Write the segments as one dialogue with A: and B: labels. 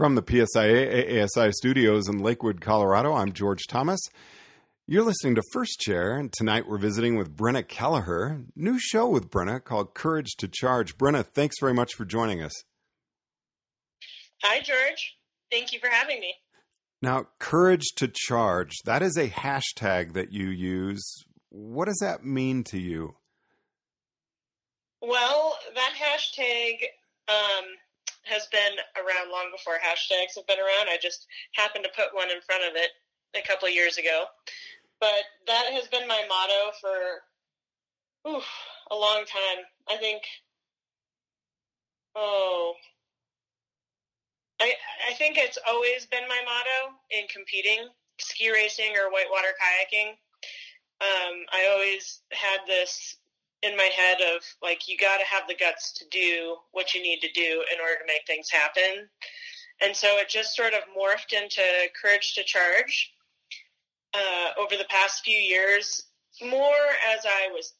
A: From the PSIA AASI studios in Lakewood, Colorado, I'm George Thomas. You're listening to First Chair, and tonight we're visiting with Brenna Kelleher. New show with Brenna called Courage to Charge. Brenna, thanks very much for joining us.
B: Hi, George. Thank you for having me.
A: Now, Courage to Charge, that is a hashtag that you use. What does that mean to you?
B: Well, that hashtag um, has been around long before hashtags have been around. I just happened to put one in front of it a couple of years ago. But that has been my motto for oof, a long time. I think, oh, I, I think it's always been my motto in competing, ski racing or whitewater kayaking. Um, I always had this in my head of like you got to have the guts to do what you need to do in order to make things happen. And so it just sort of morphed into courage to charge uh, over the past few years more as i was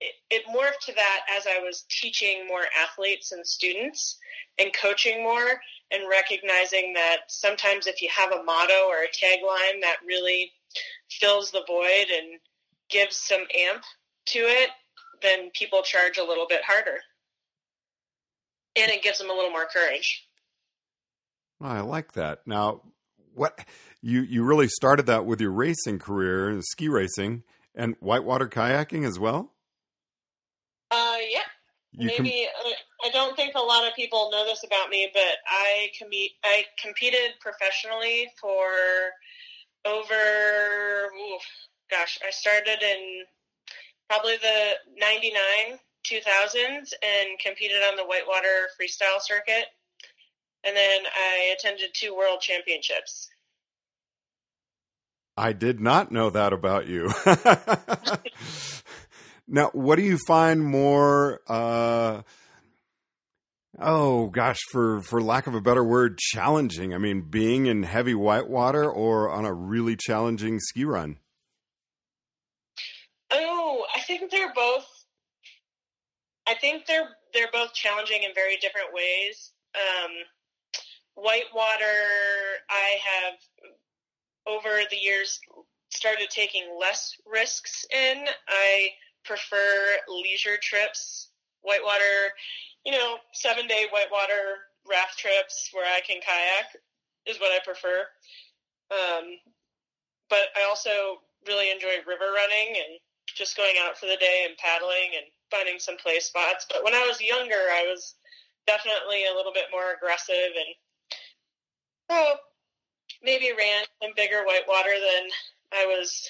B: it, it morphed to that as i was teaching more athletes and students and coaching more and recognizing that sometimes if you have a motto or a tagline that really fills the void and gives some amp to it then people charge a little bit harder. And it gives them a little more courage.
A: I like that. Now, what you you really started that with your racing career, ski racing, and whitewater kayaking as well.
B: Uh, yeah. You Maybe com- uh, I don't think a lot of people know this about me, but I com- I competed professionally for over. Ooh, gosh, I started in probably the 99 2000s and competed on the whitewater freestyle circuit. And then I attended two world championships.
A: I did not know that about you. now, what do you find more uh, oh gosh, for for lack of a better word, challenging? I mean, being in heavy whitewater or on a really challenging ski run?
B: think they're both. I think they're they're both challenging in very different ways. Um, whitewater, I have over the years started taking less risks in. I prefer leisure trips. Whitewater, you know, seven day whitewater raft trips where I can kayak is what I prefer. Um, but I also really enjoy river running and just going out for the day and paddling and finding some play spots. But when I was younger, I was definitely a little bit more aggressive and oh, maybe ran in bigger whitewater than I was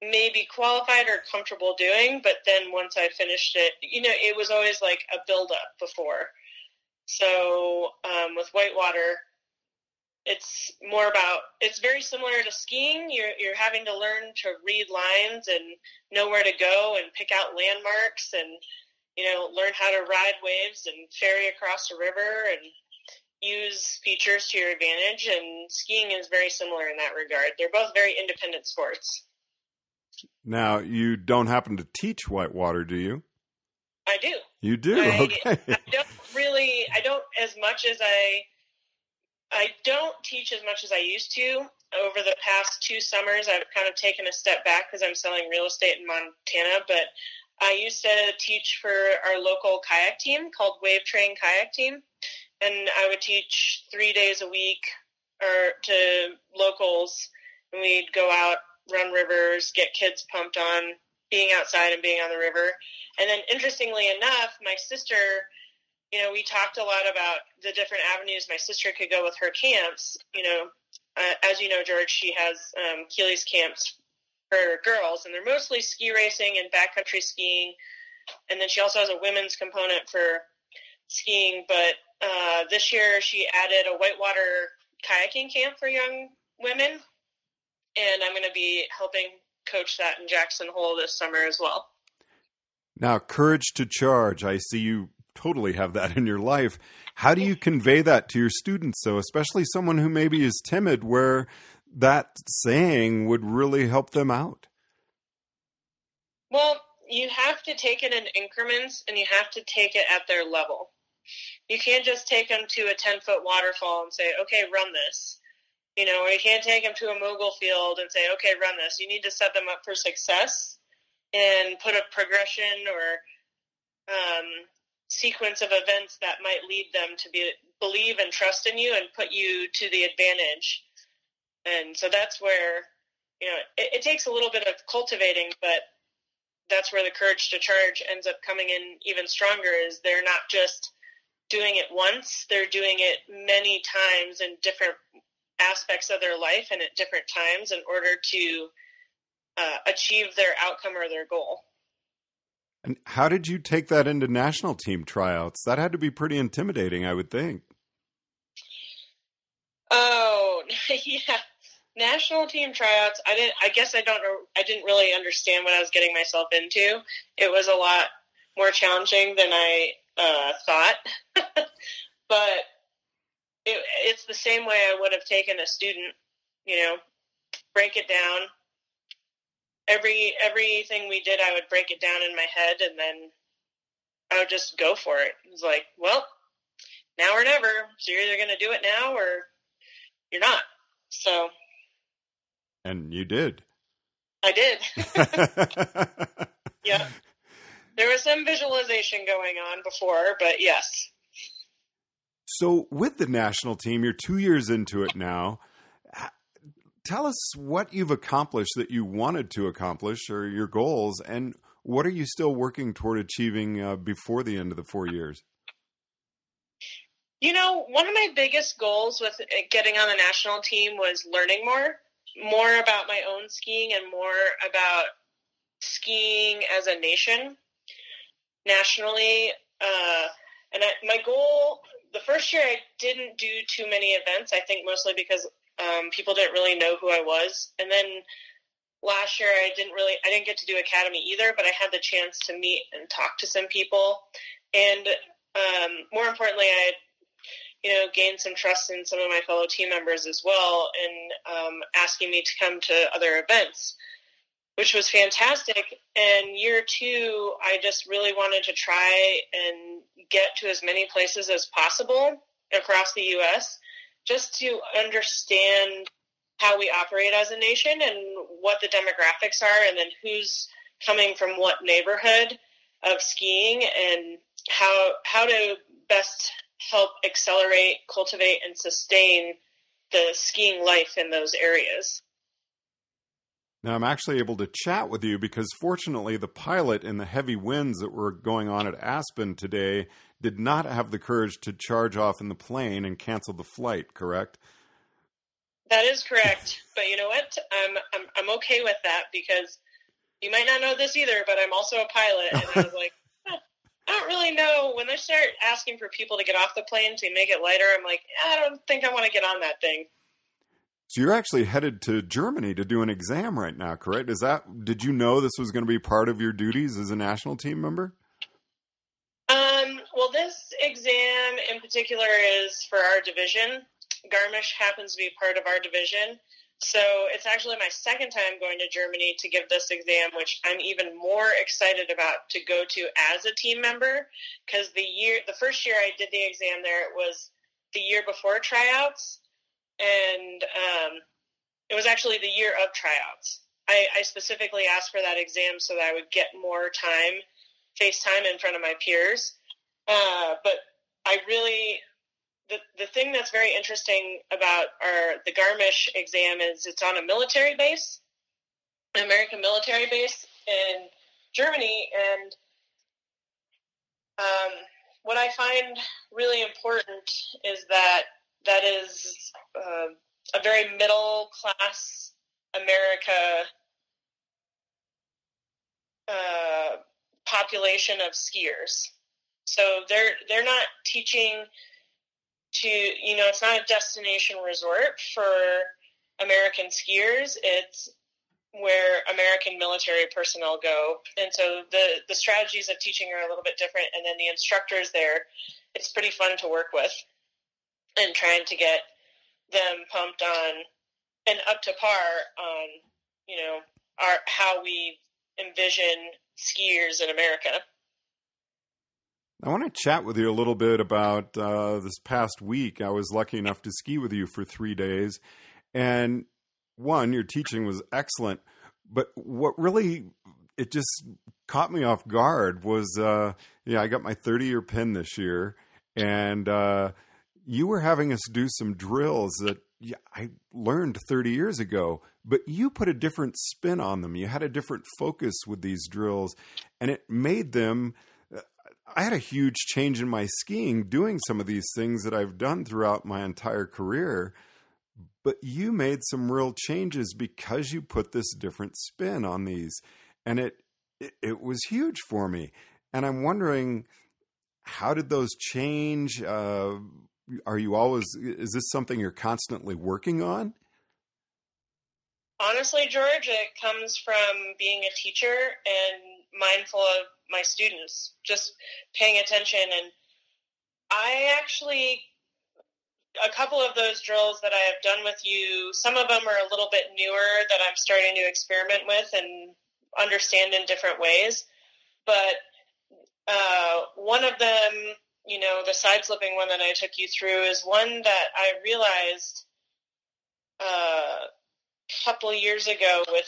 B: maybe qualified or comfortable doing. But then once I finished it, you know, it was always like a build up before. So um, with whitewater, it's more about it's very similar to skiing. You're you're having to learn to read lines and know where to go and pick out landmarks and you know learn how to ride waves and ferry across a river and use features to your advantage. And skiing is very similar in that regard. They're both very independent sports.
A: Now you don't happen to teach whitewater do you?
B: I do.
A: You do?
B: I,
A: okay.
B: I don't really i don't as much as i I don't teach as much as I used to. Over the past two summers, I've kind of taken a step back because I'm selling real estate in Montana. But I used to teach for our local kayak team called Wave Train Kayak Team, and I would teach three days a week or to locals, and we'd go out, run rivers, get kids pumped on being outside and being on the river. And then, interestingly enough, my sister you know, we talked a lot about the different avenues my sister could go with her camps. You know, uh, as you know, George, she has um, Keely's camps for girls, and they're mostly ski racing and backcountry skiing. And then she also has a women's component for skiing. But uh, this year, she added a whitewater kayaking camp for young women, and I'm going to be helping coach that in Jackson Hole this summer as well.
A: Now, courage to charge. I see you totally have that in your life. How do you convey that to your students, so especially someone who maybe is timid, where that saying would really help them out?
B: Well, you have to take it in increments and you have to take it at their level. You can't just take them to a 10 foot waterfall and say, okay, run this. You know, or you can't take them to a mogul field and say, okay, run this. You need to set them up for success and put a progression or um, sequence of events that might lead them to be believe and trust in you and put you to the advantage. And so that's where, you know, it, it takes a little bit of cultivating, but that's where the courage to charge ends up coming in even stronger is they're not just doing it once, they're doing it many times in different aspects of their life and at different times in order to uh, achieve their outcome or their goal.
A: And how did you take that into national team tryouts? That had to be pretty intimidating, I would think.
B: Oh, yeah. National team tryouts. I didn't. I guess I don't know. I didn't really understand what I was getting myself into. It was a lot more challenging than I uh, thought, but it, it's the same way I would have taken a student. You know, break it down. Every everything we did, I would break it down in my head, and then I would just go for it. It was like, well, now or never. So you're either going to do it now or you're not. So.
A: And you did.
B: I did. yeah. There was some visualization going on before, but yes.
A: So, with the national team, you're two years into it now. Tell us what you've accomplished that you wanted to accomplish or your goals, and what are you still working toward achieving uh, before the end of the four years?
B: You know, one of my biggest goals with getting on the national team was learning more, more about my own skiing and more about skiing as a nation nationally. Uh, and I, my goal, the first year I didn't do too many events, I think mostly because um, people didn't really know who I was. And then last year I didn't really, I didn't get to do academy either, but I had the chance to meet and talk to some people. And um, more importantly, I you know, gained some trust in some of my fellow team members as well, and um, asking me to come to other events, which was fantastic. And year two, I just really wanted to try and get to as many places as possible across the U.S. just to understand how we operate as a nation and what the demographics are, and then who's coming from what neighborhood of skiing and how how to best help accelerate, cultivate, and sustain the skiing life in those areas.
A: Now, I'm actually able to chat with you because fortunately, the pilot in the heavy winds that were going on at Aspen today did not have the courage to charge off in the plane and cancel the flight, correct?
B: That is correct. but you know what? I'm, I'm, I'm okay with that because you might not know this either, but I'm also a pilot. And I was like, I don't really know. When they start asking for people to get off the plane to make it lighter, I'm like, I don't think I want to get on that thing.
A: So you're actually headed to Germany to do an exam right now, correct? Is that did you know this was going to be part of your duties as a national team member?
B: Well, this exam in particular is for our division. Garmisch happens to be part of our division. So it's actually my second time going to Germany to give this exam, which I'm even more excited about to go to as a team member. Because the year, the first year I did the exam there, it was the year before tryouts, and um, it was actually the year of tryouts. I, I specifically asked for that exam so that I would get more time, face time in front of my peers. Uh, but I really the, the thing that's very interesting about our the Garmisch exam is it's on a military base, an American military base in Germany, and um, what I find really important is that that is uh, a very middle class America uh, population of skiers. So they're they're not teaching to you know it's not a destination resort for American skiers. It's where American military personnel go, and so the the strategies of teaching are a little bit different. And then the instructors there, it's pretty fun to work with, and trying to get them pumped on and up to par on you know our how we envision skiers in America.
A: I want to chat with you a little bit about uh, this past week. I was lucky enough to ski with you for three days. And one, your teaching was excellent. But what really it just caught me off guard was uh, yeah, I got my 30 year pin this year. And uh, you were having us do some drills that yeah, I learned 30 years ago, but you put a different spin on them. You had a different focus with these drills, and it made them I had a huge change in my skiing doing some of these things that I've done throughout my entire career. But you made some real changes because you put this different spin on these. And it, it, it was huge for me. And I'm wondering, how did those change? Uh, are you always, is this something you're constantly working on?
B: Honestly, George, it comes from being a teacher and mindful of my students, just paying attention. And I actually, a couple of those drills that I have done with you, some of them are a little bit newer that I'm starting to experiment with and understand in different ways. But uh, one of them, you know, the side slipping one that I took you through is one that I realized uh, a couple years ago with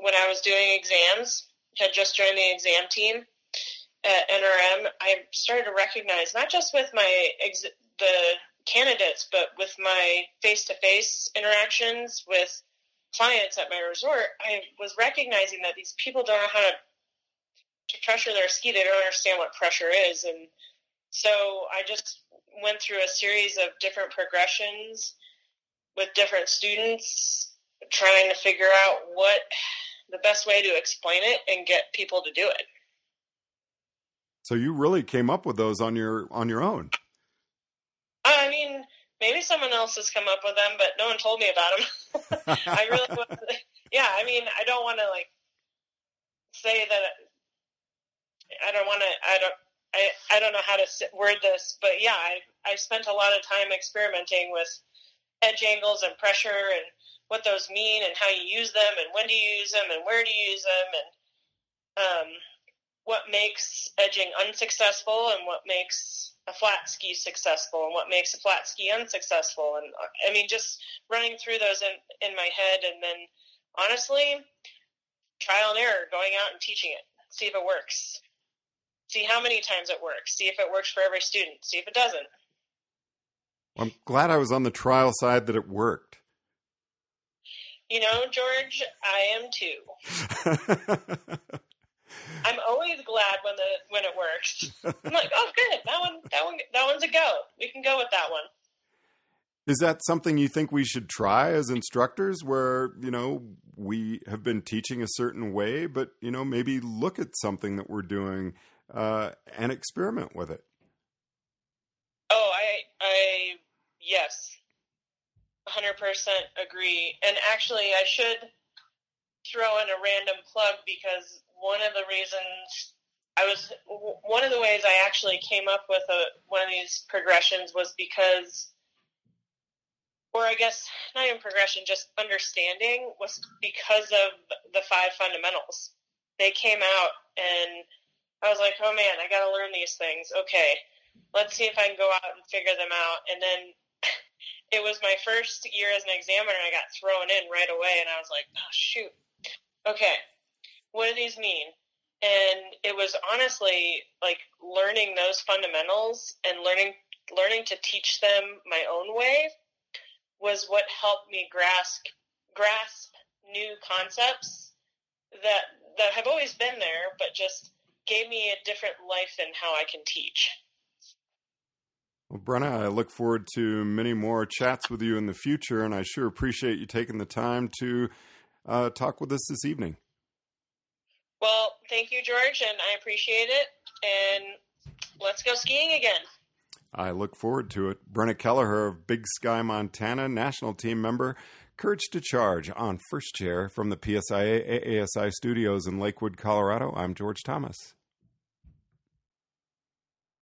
B: when I was doing exams had just joined the exam team at NRM, I started to recognize not just with my ex- the candidates, but with my face-to-face interactions with clients at my resort, I was recognizing that these people don't know how to, to pressure their ski. They don't understand what pressure is, and so I just went through a series of different progressions with different students, trying to figure out what the best way to explain it and get people to do it.
A: So you really came up with those on your on your own.
B: I mean, maybe someone else has come up with them, but no one told me about them. I really, was, yeah. I mean, I don't want to like say that. I don't want to. I don't. I, I don't know how to word this, but yeah, I I spent a lot of time experimenting with edge angles and pressure and what those mean and how you use them and when to use them and where to use them and um, what makes edging unsuccessful and what makes a flat ski successful and what makes a flat ski unsuccessful. And I mean just running through those in in my head and then honestly trial and error going out and teaching it. See if it works. See how many times it works. See if it works for every student. See if it doesn't.
A: I'm glad I was on the trial side that it worked
B: you know, George, I am too. I'm always glad when the when it works. I'm like, oh, good, that one, that one, that one's a go. We can go with that one.
A: Is that something you think we should try as instructors? Where you know we have been teaching a certain way, but you know maybe look at something that we're doing uh, and experiment with it.
B: Oh, I, I, yes, 100% agree. And actually, I should throw in a random plug because one of the reasons I was one of the ways I actually came up with a, one of these progressions was because, or I guess not even progression, just understanding was because of the five fundamentals. They came out and I was like, oh man, I got to learn these things. Okay, let's see if I can go out and figure them out. And then it was my first year as an examiner I got thrown in right away and I was like, oh shoot. Okay. What do these mean? And it was honestly like learning those fundamentals and learning learning to teach them my own way was what helped me grasp grasp new concepts that that have always been there but just gave me a different life in how I can teach.
A: Well, Brenna, I look forward to many more chats with you in the future, and I sure appreciate you taking the time to uh, talk with us this evening.
B: Well, thank you, George, and I appreciate it. And let's go skiing again.
A: I look forward to it. Brenna Kelleher of Big Sky, Montana, national team member. Courage to Charge on First Chair from the PSIA AASI studios in Lakewood, Colorado. I'm George Thomas.